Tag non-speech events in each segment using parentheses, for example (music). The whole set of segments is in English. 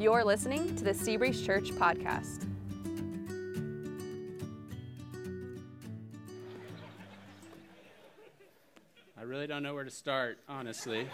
You're listening to the Seabreeze Church podcast. I really don't know where to start, honestly.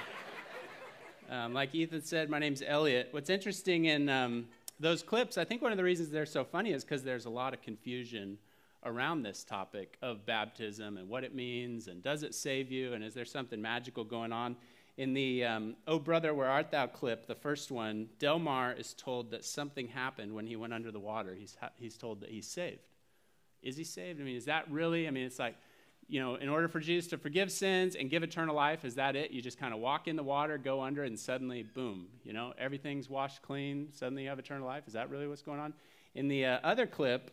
Um, like Ethan said, my name's Elliot. What's interesting in um, those clips, I think one of the reasons they're so funny is because there's a lot of confusion around this topic of baptism and what it means and does it save you and is there something magical going on. In the um, Oh Brother, Where Art Thou clip, the first one, Delmar is told that something happened when he went under the water. He's, ha- he's told that he's saved. Is he saved? I mean, is that really? I mean, it's like, you know, in order for Jesus to forgive sins and give eternal life, is that it? You just kind of walk in the water, go under, and suddenly, boom, you know, everything's washed clean. Suddenly you have eternal life. Is that really what's going on? In the uh, other clip,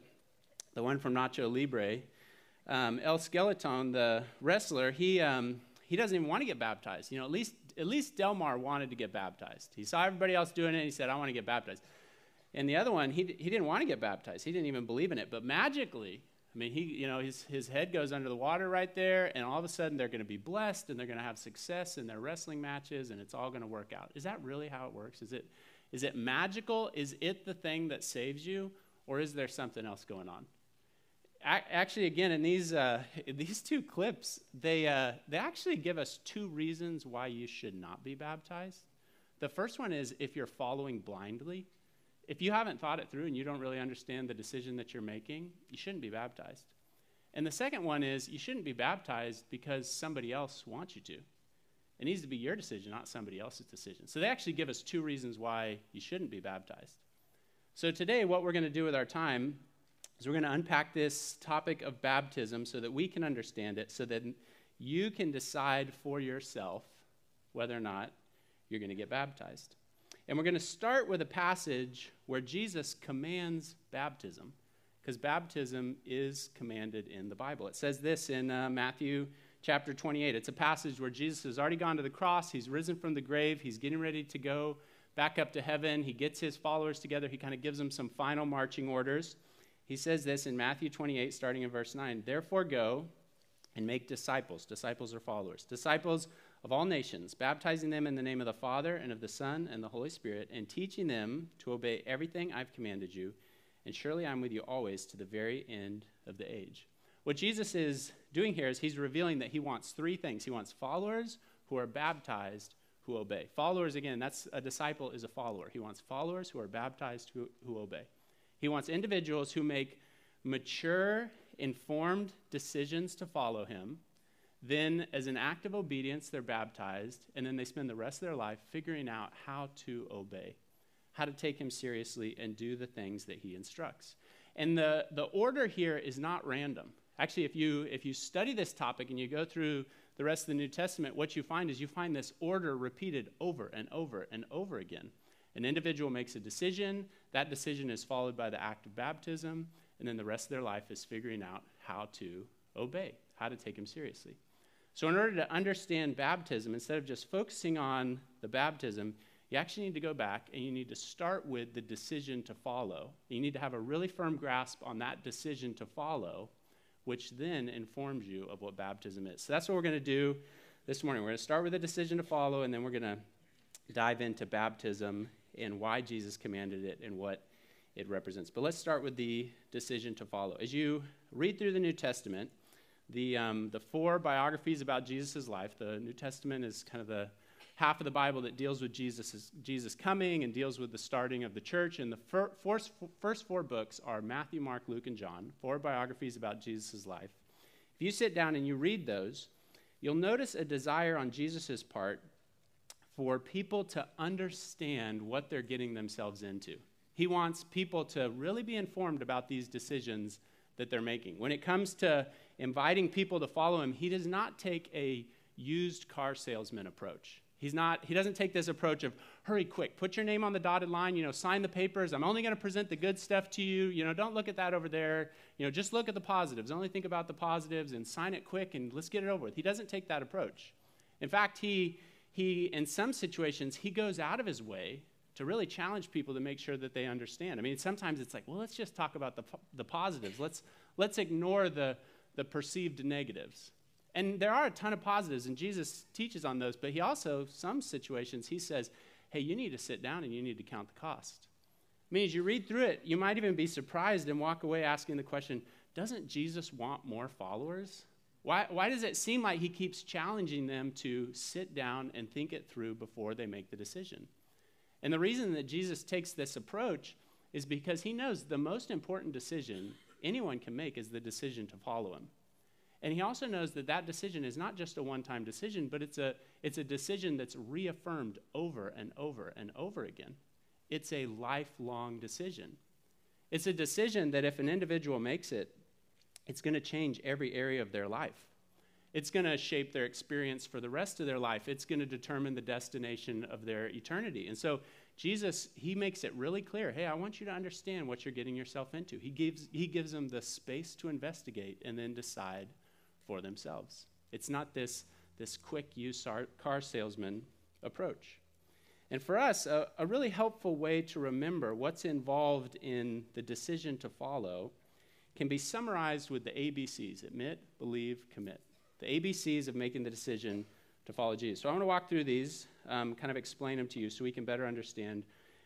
the one from Nacho Libre, um, El Skeleton, the wrestler, he, um, he doesn't even want to get baptized. You know, at least, at least Delmar wanted to get baptized. He saw everybody else doing it, and he said, I want to get baptized. And the other one, he, he didn't want to get baptized. He didn't even believe in it. But magically, I mean, he, you know, his, his head goes under the water right there, and all of a sudden they're going to be blessed and they're going to have success in their wrestling matches, and it's all going to work out. Is that really how it works? Is it, is it magical? Is it the thing that saves you, or is there something else going on? Actually, again, in these, uh, (laughs) these two clips, they, uh, they actually give us two reasons why you should not be baptized. The first one is if you're following blindly. If you haven't thought it through and you don't really understand the decision that you're making, you shouldn't be baptized. And the second one is you shouldn't be baptized because somebody else wants you to. It needs to be your decision, not somebody else's decision. So they actually give us two reasons why you shouldn't be baptized. So today, what we're going to do with our time is we're going to unpack this topic of baptism so that we can understand it, so that you can decide for yourself whether or not you're going to get baptized. And we're going to start with a passage where Jesus commands baptism, because baptism is commanded in the Bible. It says this in uh, Matthew chapter 28. It's a passage where Jesus has already gone to the cross, he's risen from the grave, he's getting ready to go back up to heaven. He gets his followers together, he kind of gives them some final marching orders. He says this in Matthew 28, starting in verse 9 Therefore, go and make disciples. Disciples are followers. Disciples of all nations, baptizing them in the name of the Father and of the Son and the Holy Spirit, and teaching them to obey everything I've commanded you. And surely I'm with you always to the very end of the age. What Jesus is doing here is he's revealing that he wants three things. He wants followers who are baptized who obey. Followers, again, that's a disciple is a follower. He wants followers who are baptized who, who obey. He wants individuals who make mature, informed decisions to follow him then, as an act of obedience, they're baptized, and then they spend the rest of their life figuring out how to obey, how to take him seriously and do the things that he instructs. And the, the order here is not random. Actually, if you, if you study this topic and you go through the rest of the New Testament, what you find is you find this order repeated over and over and over again. An individual makes a decision, that decision is followed by the act of baptism, and then the rest of their life is figuring out how to obey, how to take him seriously. So, in order to understand baptism, instead of just focusing on the baptism, you actually need to go back and you need to start with the decision to follow. You need to have a really firm grasp on that decision to follow, which then informs you of what baptism is. So, that's what we're going to do this morning. We're going to start with the decision to follow, and then we're going to dive into baptism and why Jesus commanded it and what it represents. But let's start with the decision to follow. As you read through the New Testament, the, um, the four biographies about Jesus' life. The New Testament is kind of the half of the Bible that deals with Jesus, Jesus coming and deals with the starting of the church. And the fir- first, first four books are Matthew, Mark, Luke, and John, four biographies about Jesus' life. If you sit down and you read those, you'll notice a desire on Jesus' part for people to understand what they're getting themselves into. He wants people to really be informed about these decisions that they're making. When it comes to inviting people to follow him, he does not take a used car salesman approach. He's not, he doesn't take this approach of hurry quick, put your name on the dotted line, you know, sign the papers. I'm only going to present the good stuff to you. You know, don't look at that over there. You know, just look at the positives. Only think about the positives and sign it quick and let's get it over with. He doesn't take that approach. In fact, he he in some situations he goes out of his way to really challenge people to make sure that they understand. I mean, sometimes it's like, well, let's just talk about the, the positives. Let's, let's ignore the, the perceived negatives. And there are a ton of positives, and Jesus teaches on those, but he also, some situations, he says, hey, you need to sit down and you need to count the cost. I mean, as you read through it, you might even be surprised and walk away asking the question doesn't Jesus want more followers? Why, why does it seem like he keeps challenging them to sit down and think it through before they make the decision? And the reason that Jesus takes this approach is because he knows the most important decision anyone can make is the decision to follow him. And he also knows that that decision is not just a one time decision, but it's a, it's a decision that's reaffirmed over and over and over again. It's a lifelong decision. It's a decision that if an individual makes it, it's going to change every area of their life. It's going to shape their experience for the rest of their life. It's going to determine the destination of their eternity. And so Jesus, he makes it really clear hey, I want you to understand what you're getting yourself into. He gives, he gives them the space to investigate and then decide for themselves. It's not this, this quick used car salesman approach. And for us, a, a really helpful way to remember what's involved in the decision to follow can be summarized with the ABCs admit, believe, commit. The ABCs of making the decision to follow Jesus. So I want to walk through these, um, kind of explain them to you so we can better understand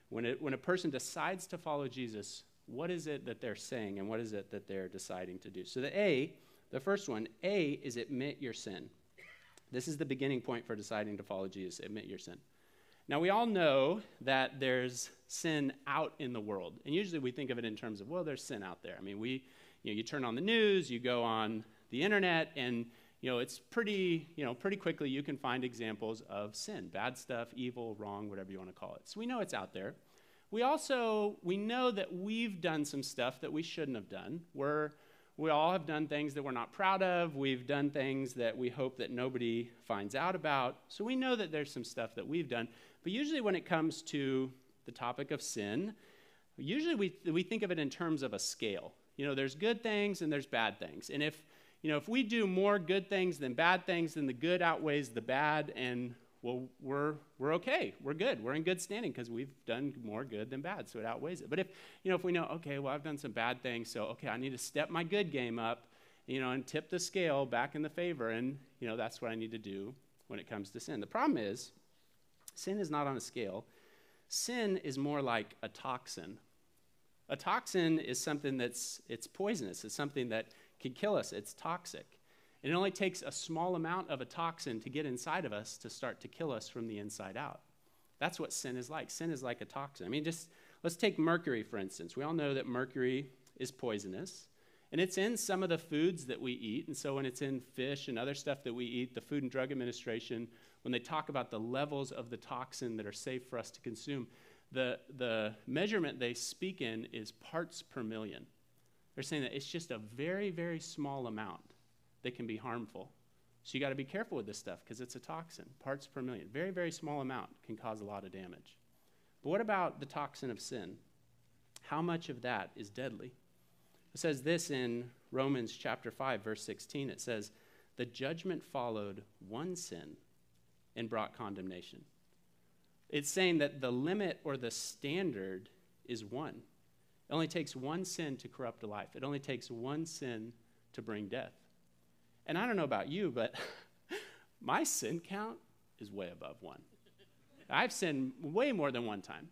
when, it, when a person decides to follow Jesus, what is it that they're saying and what is it that they're deciding to do? So the A, the first one, A is admit your sin. This is the beginning point for deciding to follow Jesus, admit your sin. Now, we all know that there's sin out in the world. And usually we think of it in terms of, well, there's sin out there. I mean, we, you know, you turn on the news, you go on the internet, and you know, it's pretty, you know, pretty quickly you can find examples of sin, bad stuff, evil, wrong, whatever you want to call it. So we know it's out there. We also we know that we've done some stuff that we shouldn't have done. We're we all have done things that we're not proud of. We've done things that we hope that nobody finds out about. So we know that there's some stuff that we've done. But usually when it comes to the topic of sin, usually we, we think of it in terms of a scale. You know, there's good things and there's bad things. And if you know, if we do more good things than bad things, then the good outweighs the bad, and well, we're, we're okay. We're good. We're in good standing because we've done more good than bad, so it outweighs it. But if, you know, if we know, okay, well, I've done some bad things, so, okay, I need to step my good game up, you know, and tip the scale back in the favor, and, you know, that's what I need to do when it comes to sin. The problem is, sin is not on a scale. Sin is more like a toxin. A toxin is something that's, it's poisonous. It's something that can kill us. It's toxic. And it only takes a small amount of a toxin to get inside of us to start to kill us from the inside out. That's what sin is like. Sin is like a toxin. I mean, just let's take mercury, for instance. We all know that mercury is poisonous. And it's in some of the foods that we eat. And so when it's in fish and other stuff that we eat, the Food and Drug Administration, when they talk about the levels of the toxin that are safe for us to consume, the, the measurement they speak in is parts per million. They're saying that it's just a very, very small amount that can be harmful. So you got to be careful with this stuff because it's a toxin, parts per million. Very, very small amount can cause a lot of damage. But what about the toxin of sin? How much of that is deadly? It says this in Romans chapter 5 verse 16. It says, "The judgment followed one sin and brought condemnation." It's saying that the limit or the standard is one. It only takes one sin to corrupt a life, it only takes one sin to bring death. And I don't know about you, but (laughs) my sin count is way above one. I've sinned way more than one time.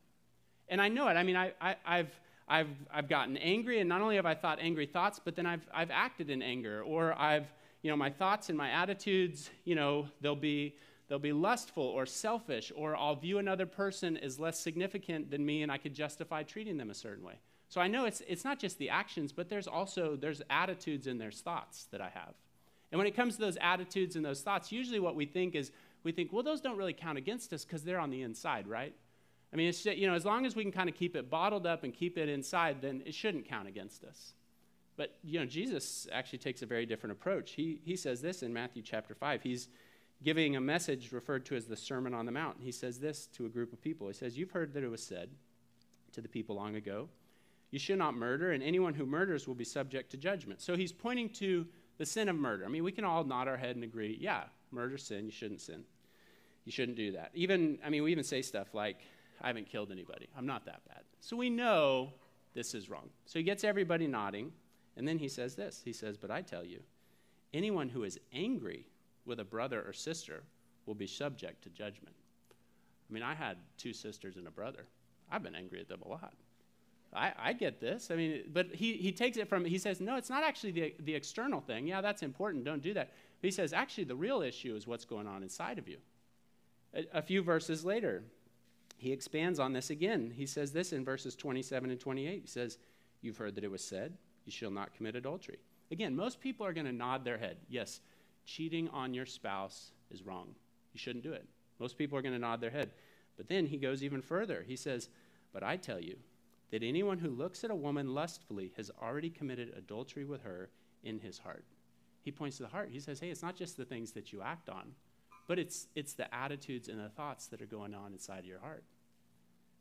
And I know it. I mean, I, I've, I've, I've gotten angry, and not only have I thought angry thoughts, but then I've, I've acted in anger, or I've, you know, my thoughts and my attitudes, you know, they'll be, they'll be lustful or selfish, or I'll view another person as less significant than me, and I could justify treating them a certain way. So I know it's, it's not just the actions, but there's also there's attitudes and there's thoughts that I have. And when it comes to those attitudes and those thoughts, usually what we think is we think, well, those don't really count against us because they're on the inside, right? I mean, it's just, you know, as long as we can kind of keep it bottled up and keep it inside, then it shouldn't count against us. But you know, Jesus actually takes a very different approach. He he says this in Matthew chapter five. He's giving a message referred to as the Sermon on the Mount. He says this to a group of people. He says, "You've heard that it was said to the people long ago." You should not murder, and anyone who murders will be subject to judgment. So he's pointing to the sin of murder. I mean, we can all nod our head and agree, yeah, murder sin, you shouldn't sin. You shouldn't do that. Even, I mean, we even say stuff like, I haven't killed anybody. I'm not that bad. So we know this is wrong. So he gets everybody nodding, and then he says this. He says, But I tell you, anyone who is angry with a brother or sister will be subject to judgment. I mean, I had two sisters and a brother. I've been angry at them a lot. I, I get this. I mean, but he, he takes it from, he says, no, it's not actually the, the external thing. Yeah, that's important. Don't do that. But he says, actually, the real issue is what's going on inside of you. A, a few verses later, he expands on this again. He says this in verses 27 and 28. He says, You've heard that it was said, You shall not commit adultery. Again, most people are going to nod their head. Yes, cheating on your spouse is wrong. You shouldn't do it. Most people are going to nod their head. But then he goes even further. He says, But I tell you that anyone who looks at a woman lustfully has already committed adultery with her in his heart. He points to the heart. He says, Hey, it's not just the things that you act on, but it's, it's the attitudes and the thoughts that are going on inside of your heart.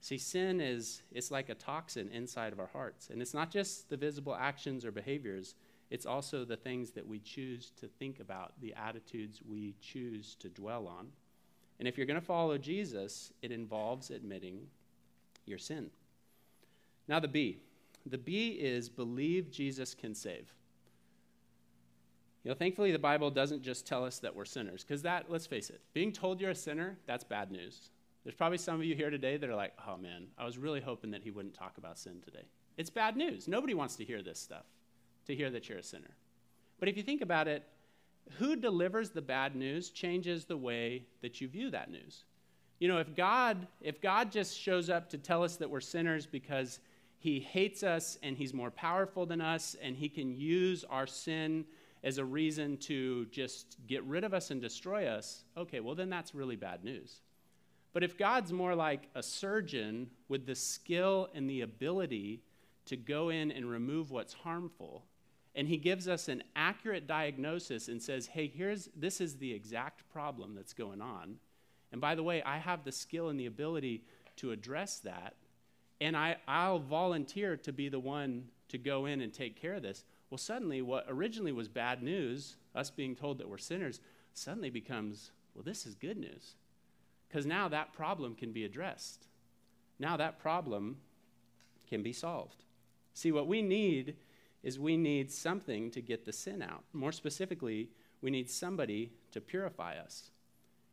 See, sin is it's like a toxin inside of our hearts. And it's not just the visible actions or behaviors, it's also the things that we choose to think about, the attitudes we choose to dwell on. And if you're going to follow Jesus, it involves admitting your sin. Now, the B. The B is believe Jesus can save. You know, thankfully, the Bible doesn't just tell us that we're sinners, because that, let's face it, being told you're a sinner, that's bad news. There's probably some of you here today that are like, oh man, I was really hoping that he wouldn't talk about sin today. It's bad news. Nobody wants to hear this stuff, to hear that you're a sinner. But if you think about it, who delivers the bad news changes the way that you view that news. You know, if God, if God just shows up to tell us that we're sinners because he hates us and he's more powerful than us and he can use our sin as a reason to just get rid of us and destroy us, okay, well, then that's really bad news. But if God's more like a surgeon with the skill and the ability to go in and remove what's harmful, and he gives us an accurate diagnosis and says, hey, here's this is the exact problem that's going on. And by the way, I have the skill and the ability to address that, and I, I'll volunteer to be the one to go in and take care of this. Well, suddenly, what originally was bad news, us being told that we're sinners, suddenly becomes, well, this is good news. Because now that problem can be addressed. Now that problem can be solved. See, what we need is we need something to get the sin out. More specifically, we need somebody to purify us.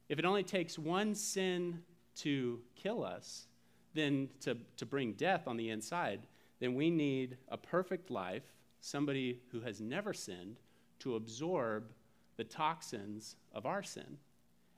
If it only takes one sin to kill us, then to, to bring death on the inside, then we need a perfect life, somebody who has never sinned, to absorb the toxins of our sin.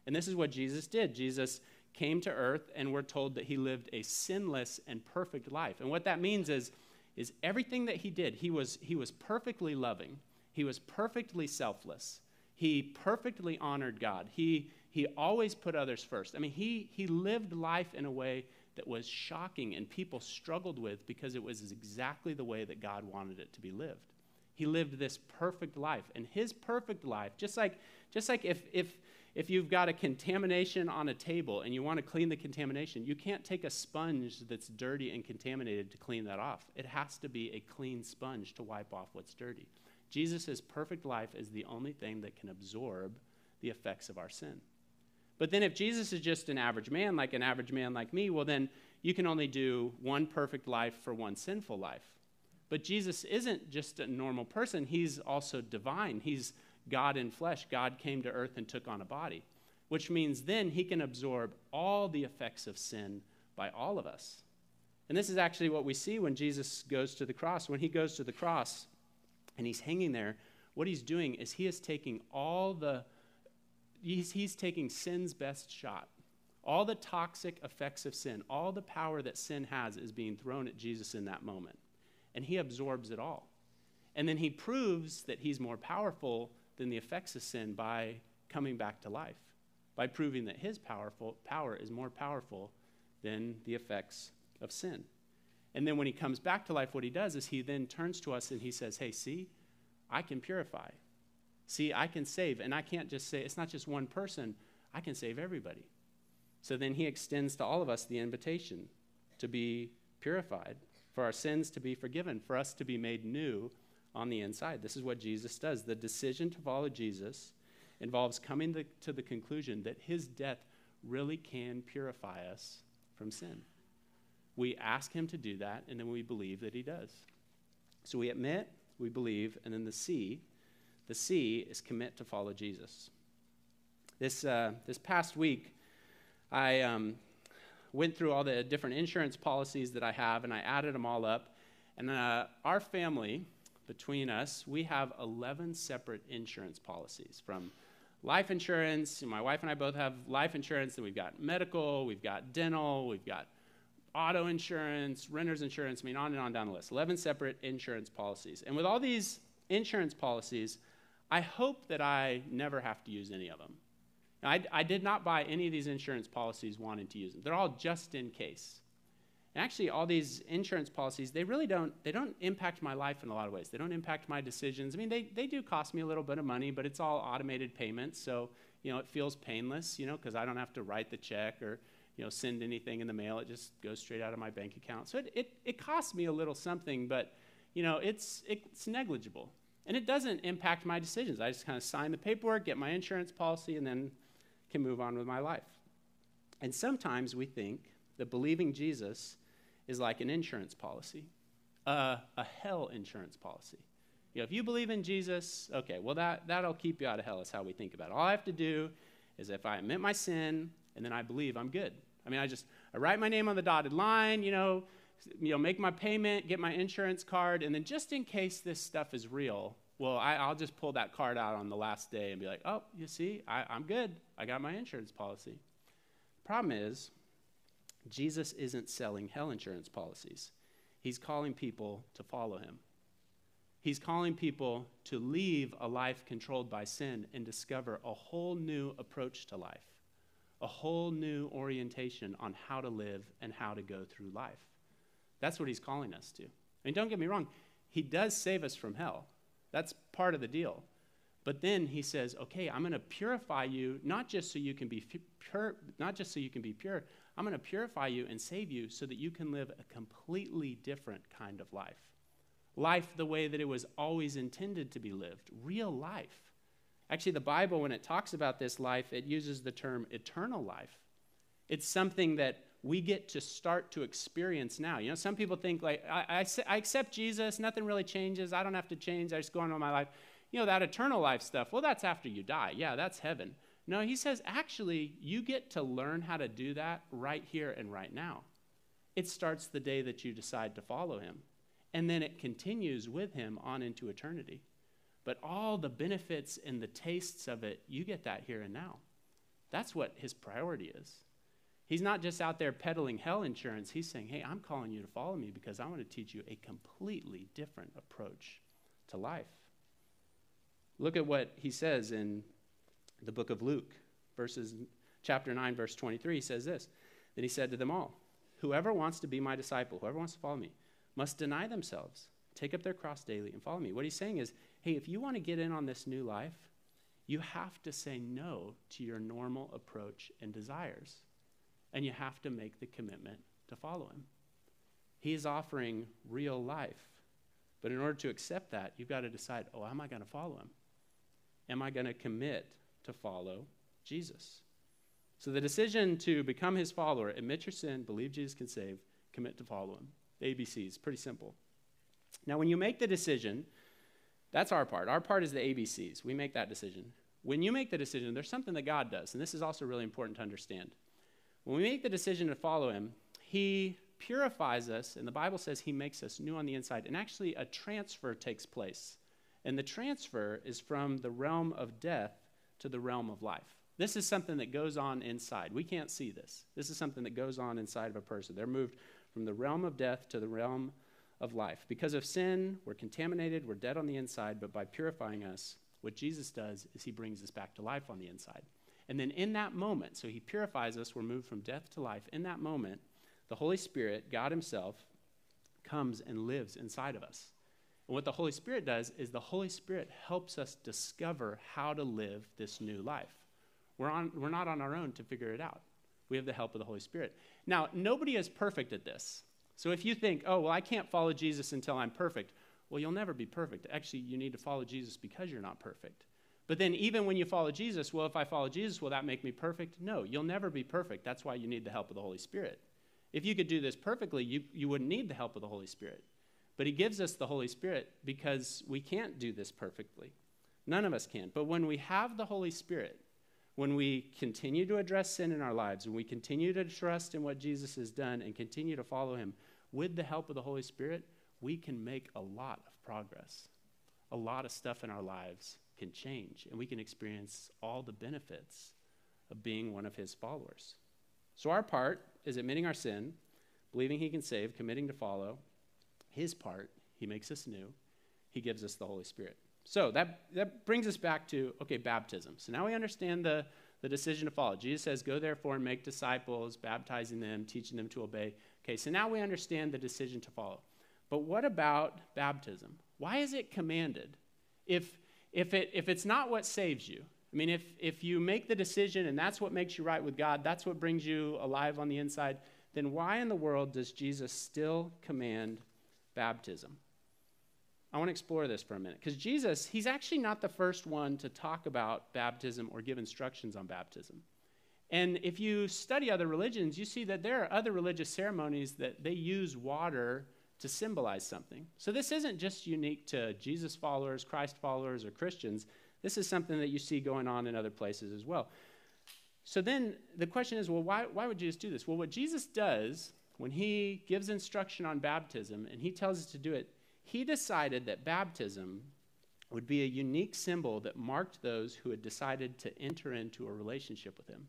And this is what Jesus did. Jesus came to earth, and we're told that he lived a sinless and perfect life. And what that means is, is everything that he did, he was, he was perfectly loving, he was perfectly selfless, he perfectly honored God, he, he always put others first. I mean, he, he lived life in a way that was shocking and people struggled with because it was exactly the way that God wanted it to be lived. He lived this perfect life. And his perfect life, just like, just like if, if, if you've got a contamination on a table and you want to clean the contamination, you can't take a sponge that's dirty and contaminated to clean that off. It has to be a clean sponge to wipe off what's dirty. Jesus' perfect life is the only thing that can absorb the effects of our sin. But then, if Jesus is just an average man, like an average man like me, well, then you can only do one perfect life for one sinful life. But Jesus isn't just a normal person, he's also divine. He's God in flesh. God came to earth and took on a body, which means then he can absorb all the effects of sin by all of us. And this is actually what we see when Jesus goes to the cross. When he goes to the cross and he's hanging there, what he's doing is he is taking all the, he's, he's taking sin's best shot. All the toxic effects of sin, all the power that sin has is being thrown at Jesus in that moment. And he absorbs it all. And then he proves that he's more powerful than the effects of sin by coming back to life, by proving that his powerful power is more powerful than the effects of sin. And then when he comes back to life, what he does is he then turns to us and he says, Hey, see, I can purify. See, I can save. And I can't just say, it's not just one person, I can save everybody. So then he extends to all of us the invitation to be purified, for our sins to be forgiven, for us to be made new on the inside. This is what Jesus does. The decision to follow Jesus involves coming to, to the conclusion that his death really can purify us from sin. We ask him to do that, and then we believe that he does. So we admit, we believe, and then the C, the C is commit to follow Jesus. This, uh, this past week, I, um, went through all the different insurance policies that I have and I added them all up. And uh, our family, between us, we have 11 separate insurance policies from life insurance. My wife and I both have life insurance, and we've got medical, we've got dental, we've got auto insurance, renter's insurance, I mean, on and on down the list. 11 separate insurance policies. And with all these insurance policies, I hope that I never have to use any of them. Now, I, I did not buy any of these insurance policies wanting to use them. They're all just in case. And actually, all these insurance policies, they really don't, they don't impact my life in a lot of ways. They don't impact my decisions. I mean, they, they do cost me a little bit of money, but it's all automated payments. So, you know, it feels painless, you know, because I don't have to write the check or, you know, send anything in the mail. It just goes straight out of my bank account. So it, it, it costs me a little something, but, you know, it's, it's negligible. And it doesn't impact my decisions. I just kind of sign the paperwork, get my insurance policy, and then can move on with my life. And sometimes we think that believing Jesus is like an insurance policy, uh, a hell insurance policy. You know, if you believe in Jesus, okay, well, that, that'll keep you out of hell, is how we think about it. All I have to do is if I admit my sin and then I believe, I'm good. I mean, I just I write my name on the dotted line, you know, you know, make my payment, get my insurance card, and then just in case this stuff is real, well, I, will just pull that card out on the last day and be like, oh, you see, I, I'm good. I got my insurance policy. Problem is, Jesus isn't selling hell insurance policies. He's calling people to follow him. He's calling people to leave a life controlled by sin and discover a whole new approach to life, a whole new orientation on how to live and how to go through life. That's what he's calling us to. I mean, don't get me wrong, he does save us from hell. That's part of the deal. But then he says, "Okay, I'm going to purify you not just so you can be pure, not just so you can be pure. I'm going to purify you and save you so that you can live a completely different kind of life. Life the way that it was always intended to be lived, real life. Actually, the Bible, when it talks about this life, it uses the term eternal life. It's something that we get to start to experience now. You know, some people think, like, I, I, I accept Jesus, nothing really changes, I don't have to change, I just go on with my life. You know, that eternal life stuff, well, that's after you die. Yeah, that's heaven. No, he says, actually, you get to learn how to do that right here and right now. It starts the day that you decide to follow him, and then it continues with him on into eternity. But all the benefits and the tastes of it, you get that here and now. That's what his priority is. He's not just out there peddling hell insurance. He's saying, hey, I'm calling you to follow me because I want to teach you a completely different approach to life. Look at what he says in the book of Luke, verses chapter 9, verse 23, he says this. Then he said to them all, Whoever wants to be my disciple, whoever wants to follow me, must deny themselves, take up their cross daily, and follow me. What he's saying is, hey, if you want to get in on this new life, you have to say no to your normal approach and desires. And you have to make the commitment to follow him. He is offering real life. But in order to accept that, you've got to decide oh, am I going to follow him? Am I going to commit to follow Jesus. So the decision to become his follower, admit your sin, believe Jesus can save, commit to follow him. ABCs, pretty simple. Now, when you make the decision, that's our part. Our part is the ABCs. We make that decision. When you make the decision, there's something that God does, and this is also really important to understand. When we make the decision to follow him, he purifies us, and the Bible says he makes us new on the inside. And actually, a transfer takes place. And the transfer is from the realm of death to the realm of life. This is something that goes on inside. We can't see this. This is something that goes on inside of a person. They're moved from the realm of death to the realm of life. Because of sin, we're contaminated, we're dead on the inside, but by purifying us, what Jesus does is he brings us back to life on the inside. And then in that moment, so he purifies us, we're moved from death to life. In that moment, the Holy Spirit, God Himself, comes and lives inside of us. And what the Holy Spirit does is the Holy Spirit helps us discover how to live this new life. We're, on, we're not on our own to figure it out. We have the help of the Holy Spirit. Now, nobody is perfect at this. So if you think, oh, well, I can't follow Jesus until I'm perfect, well, you'll never be perfect. Actually, you need to follow Jesus because you're not perfect. But then, even when you follow Jesus, well, if I follow Jesus, will that make me perfect? No, you'll never be perfect. That's why you need the help of the Holy Spirit. If you could do this perfectly, you, you wouldn't need the help of the Holy Spirit. But He gives us the Holy Spirit because we can't do this perfectly. None of us can. But when we have the Holy Spirit, when we continue to address sin in our lives, when we continue to trust in what Jesus has done and continue to follow him, with the help of the Holy Spirit, we can make a lot of progress. A lot of stuff in our lives can change, and we can experience all the benefits of being one of his followers. So, our part is admitting our sin, believing he can save, committing to follow. His part, he makes us new, he gives us the Holy Spirit. So that, that brings us back to, okay, baptism. So now we understand the, the decision to follow. Jesus says, Go therefore and make disciples, baptizing them, teaching them to obey. Okay, so now we understand the decision to follow. But what about baptism? Why is it commanded? If, if, it, if it's not what saves you, I mean, if, if you make the decision and that's what makes you right with God, that's what brings you alive on the inside, then why in the world does Jesus still command baptism? I want to explore this for a minute because Jesus, he's actually not the first one to talk about baptism or give instructions on baptism. And if you study other religions, you see that there are other religious ceremonies that they use water to symbolize something. So this isn't just unique to Jesus followers, Christ followers, or Christians. This is something that you see going on in other places as well. So then the question is well, why, why would Jesus do this? Well, what Jesus does when he gives instruction on baptism and he tells us to do it, he decided that baptism would be a unique symbol that marked those who had decided to enter into a relationship with him.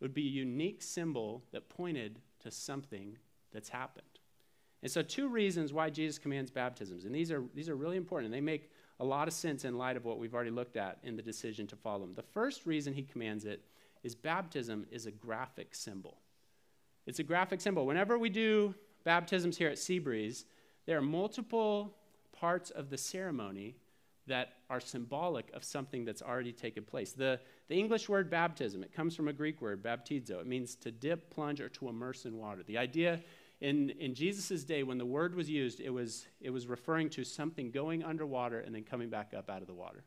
It would be a unique symbol that pointed to something that's happened. And so, two reasons why Jesus commands baptisms, and these are, these are really important, and they make a lot of sense in light of what we've already looked at in the decision to follow him. The first reason he commands it is baptism is a graphic symbol. It's a graphic symbol. Whenever we do baptisms here at Seabreeze, there are multiple parts of the ceremony that are symbolic of something that's already taken place. The, the English word baptism, it comes from a Greek word, baptizo. It means to dip, plunge, or to immerse in water. The idea in, in Jesus' day, when the word was used, it was, it was referring to something going underwater and then coming back up out of the water.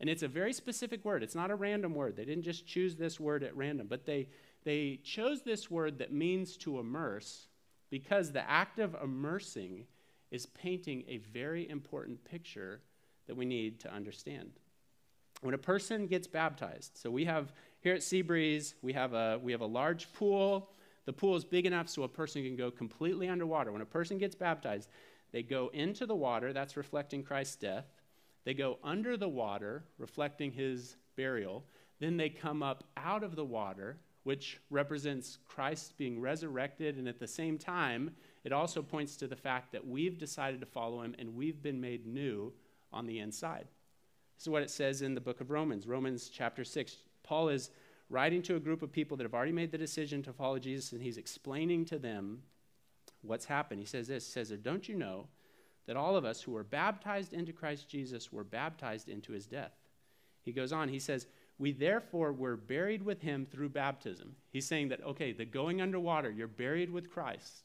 And it's a very specific word. It's not a random word. They didn't just choose this word at random, but they, they chose this word that means to immerse because the act of immersing is painting a very important picture that we need to understand. When a person gets baptized, so we have here at Seabreeze, we have a, we have a large pool. The pool is big enough so a person can go completely underwater. When a person gets baptized, they go into the water, that's reflecting Christ's death. They go under the water, reflecting his burial. Then they come up out of the water, which represents Christ being resurrected, and at the same time, it also points to the fact that we've decided to follow him and we've been made new on the inside. This is what it says in the book of Romans, Romans chapter 6. Paul is writing to a group of people that have already made the decision to follow Jesus, and he's explaining to them what's happened. He says this He says, Don't you know that all of us who were baptized into Christ Jesus were baptized into his death? He goes on, he says, We therefore were buried with him through baptism. He's saying that, okay, the going underwater, you're buried with Christ.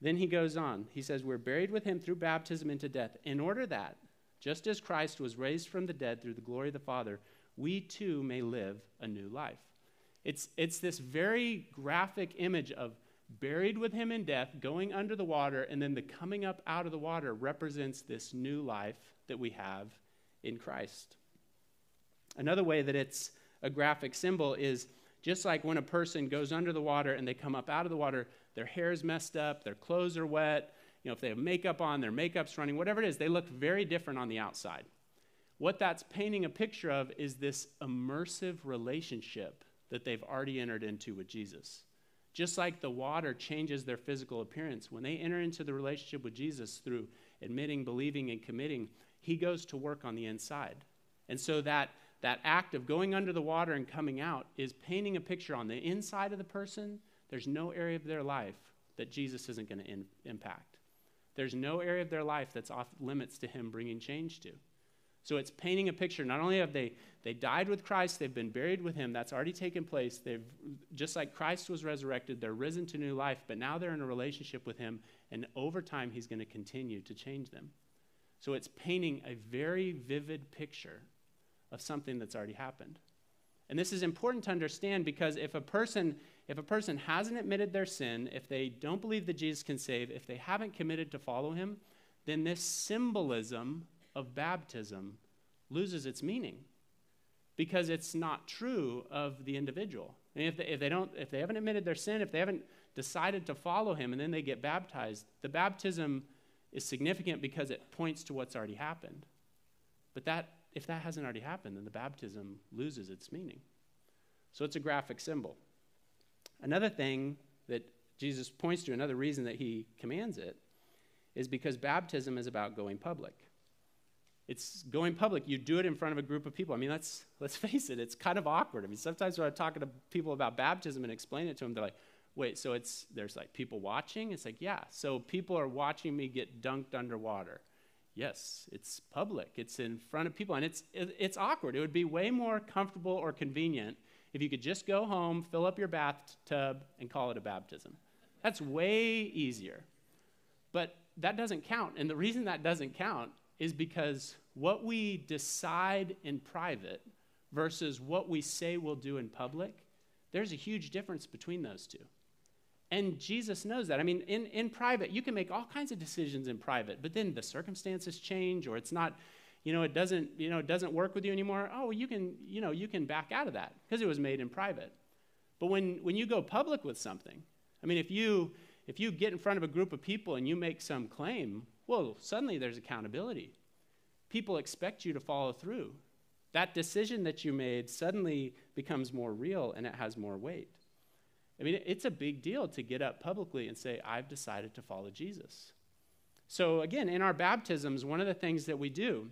Then he goes on. He says, We're buried with him through baptism into death, in order that, just as Christ was raised from the dead through the glory of the Father, we too may live a new life. It's, it's this very graphic image of buried with him in death, going under the water, and then the coming up out of the water represents this new life that we have in Christ. Another way that it's a graphic symbol is just like when a person goes under the water and they come up out of the water, their hair is messed up, their clothes are wet, you know, if they have makeup on, their makeup's running, whatever it is, they look very different on the outside. What that's painting a picture of is this immersive relationship that they've already entered into with Jesus. Just like the water changes their physical appearance, when they enter into the relationship with Jesus through admitting, believing, and committing, he goes to work on the inside. And so that, that act of going under the water and coming out is painting a picture on the inside of the person there's no area of their life that Jesus isn't going to impact. There's no area of their life that's off limits to him bringing change to. So it's painting a picture. Not only have they they died with Christ, they've been buried with him. That's already taken place. They've just like Christ was resurrected, they're risen to new life, but now they're in a relationship with him and over time he's going to continue to change them. So it's painting a very vivid picture of something that's already happened. And this is important to understand because if a person if a person hasn't admitted their sin, if they don't believe that Jesus can save, if they haven't committed to follow him, then this symbolism of baptism loses its meaning. because it's not true of the individual. And if they, if they don't, if they haven't admitted their sin, if they haven't decided to follow him, and then they get baptized, the baptism is significant because it points to what's already happened. But that, if that hasn't already happened, then the baptism loses its meaning. So it's a graphic symbol. Another thing that Jesus points to, another reason that he commands it, is because baptism is about going public. It's going public. You do it in front of a group of people. I mean, let's, let's face it, it's kind of awkward. I mean, sometimes when I'm talking to people about baptism and explain it to them, they're like, wait, so it's, there's like people watching? It's like, yeah. So people are watching me get dunked underwater. Yes, it's public. It's in front of people, and it's, it, it's awkward. It would be way more comfortable or convenient if you could just go home, fill up your bathtub, and call it a baptism. That's way easier. But that doesn't count. And the reason that doesn't count is because what we decide in private versus what we say we'll do in public, there's a huge difference between those two. And Jesus knows that. I mean, in, in private, you can make all kinds of decisions in private, but then the circumstances change or it's not, you know, it doesn't, you know, it doesn't work with you anymore. Oh, you can, you know, you can back out of that because it was made in private. But when, when you go public with something, I mean, if you if you get in front of a group of people and you make some claim, well, suddenly there's accountability. People expect you to follow through. That decision that you made suddenly becomes more real and it has more weight. I mean, it's a big deal to get up publicly and say, I've decided to follow Jesus. So, again, in our baptisms, one of the things that we do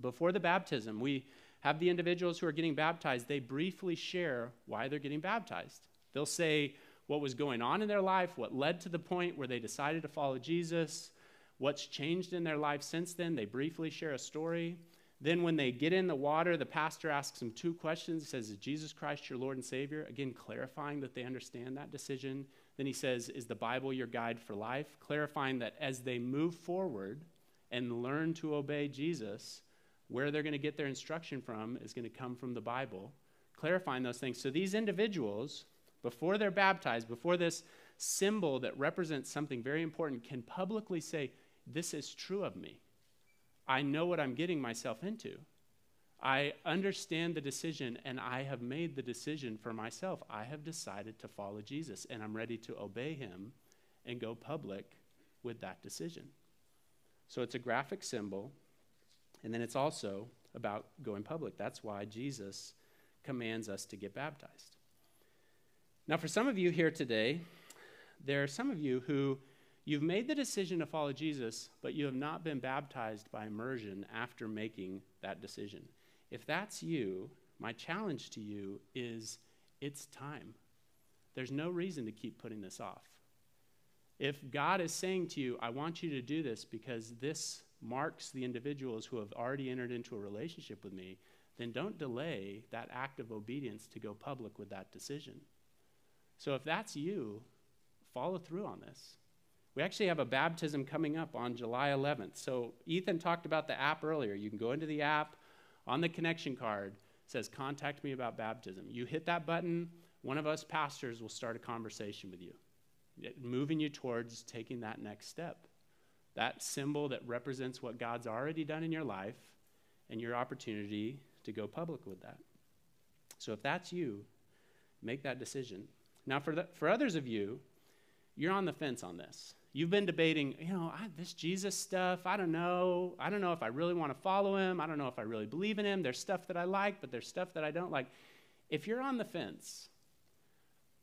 before the baptism, we have the individuals who are getting baptized, they briefly share why they're getting baptized. They'll say, what was going on in their life, what led to the point where they decided to follow Jesus, what's changed in their life since then. They briefly share a story. Then, when they get in the water, the pastor asks them two questions. He says, Is Jesus Christ your Lord and Savior? Again, clarifying that they understand that decision. Then he says, Is the Bible your guide for life? Clarifying that as they move forward and learn to obey Jesus, where they're going to get their instruction from is going to come from the Bible. Clarifying those things. So these individuals before they're baptized, before this symbol that represents something very important can publicly say, This is true of me. I know what I'm getting myself into. I understand the decision, and I have made the decision for myself. I have decided to follow Jesus, and I'm ready to obey him and go public with that decision. So it's a graphic symbol, and then it's also about going public. That's why Jesus commands us to get baptized. Now, for some of you here today, there are some of you who you've made the decision to follow Jesus, but you have not been baptized by immersion after making that decision. If that's you, my challenge to you is it's time. There's no reason to keep putting this off. If God is saying to you, I want you to do this because this marks the individuals who have already entered into a relationship with me, then don't delay that act of obedience to go public with that decision. So if that's you, follow through on this. We actually have a baptism coming up on July 11th. So Ethan talked about the app earlier. You can go into the app on the connection card says contact me about baptism. You hit that button, one of us pastors will start a conversation with you, eh, moving you towards taking that next step. That symbol that represents what God's already done in your life and your opportunity to go public with that. So if that's you, make that decision. Now, for, the, for others of you, you're on the fence on this. You've been debating, you know, I, this Jesus stuff, I don't know. I don't know if I really want to follow him. I don't know if I really believe in him. There's stuff that I like, but there's stuff that I don't like. If you're on the fence,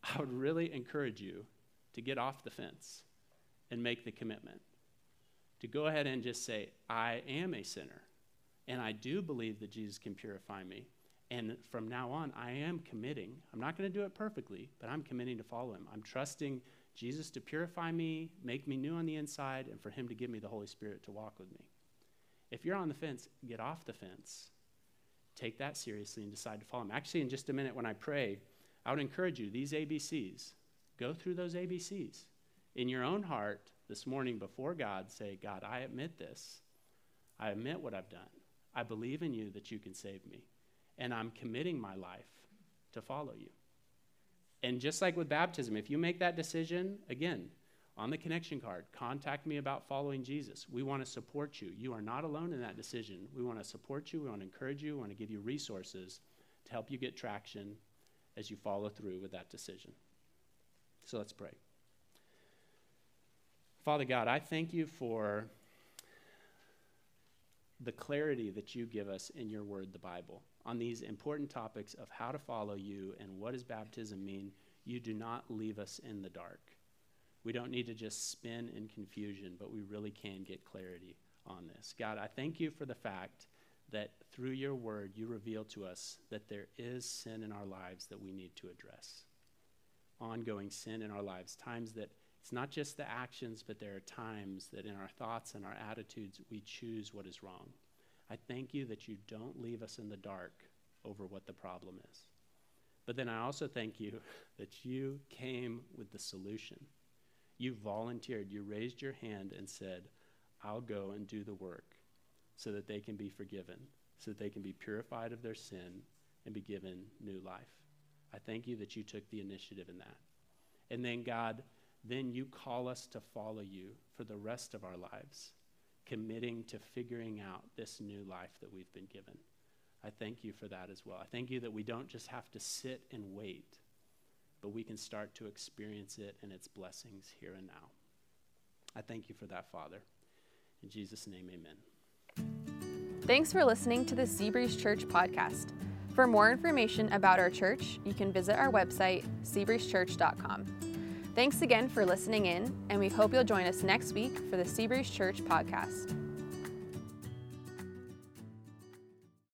I would really encourage you to get off the fence and make the commitment. To go ahead and just say, I am a sinner, and I do believe that Jesus can purify me. And from now on, I am committing. I'm not going to do it perfectly, but I'm committing to follow him. I'm trusting Jesus to purify me, make me new on the inside, and for him to give me the Holy Spirit to walk with me. If you're on the fence, get off the fence. Take that seriously and decide to follow him. Actually, in just a minute when I pray, I would encourage you, these ABCs, go through those ABCs. In your own heart, this morning before God, say, God, I admit this. I admit what I've done. I believe in you that you can save me and I'm committing my life to follow you. And just like with baptism, if you make that decision, again, on the connection card, contact me about following Jesus. We want to support you. You are not alone in that decision. We want to support you. We want to encourage you. We want to give you resources to help you get traction as you follow through with that decision. So let's pray. Father God, I thank you for the clarity that you give us in your word, the Bible, on these important topics of how to follow you and what does baptism mean. You do not leave us in the dark. We don't need to just spin in confusion, but we really can get clarity on this. God, I thank you for the fact that through your word, you reveal to us that there is sin in our lives that we need to address. Ongoing sin in our lives, times that it's not just the actions, but there are times that in our thoughts and our attitudes, we choose what is wrong. I thank you that you don't leave us in the dark over what the problem is. But then I also thank you (laughs) that you came with the solution. You volunteered, you raised your hand and said, I'll go and do the work so that they can be forgiven, so that they can be purified of their sin and be given new life. I thank you that you took the initiative in that. And then, God, then you call us to follow you for the rest of our lives, committing to figuring out this new life that we've been given. I thank you for that as well. I thank you that we don't just have to sit and wait, but we can start to experience it and its blessings here and now. I thank you for that, Father. In Jesus' name, amen. Thanks for listening to the Seabreeze Church podcast. For more information about our church, you can visit our website, seabreezechurch.com. Thanks again for listening in, and we hope you'll join us next week for the Seabreeze Church podcast.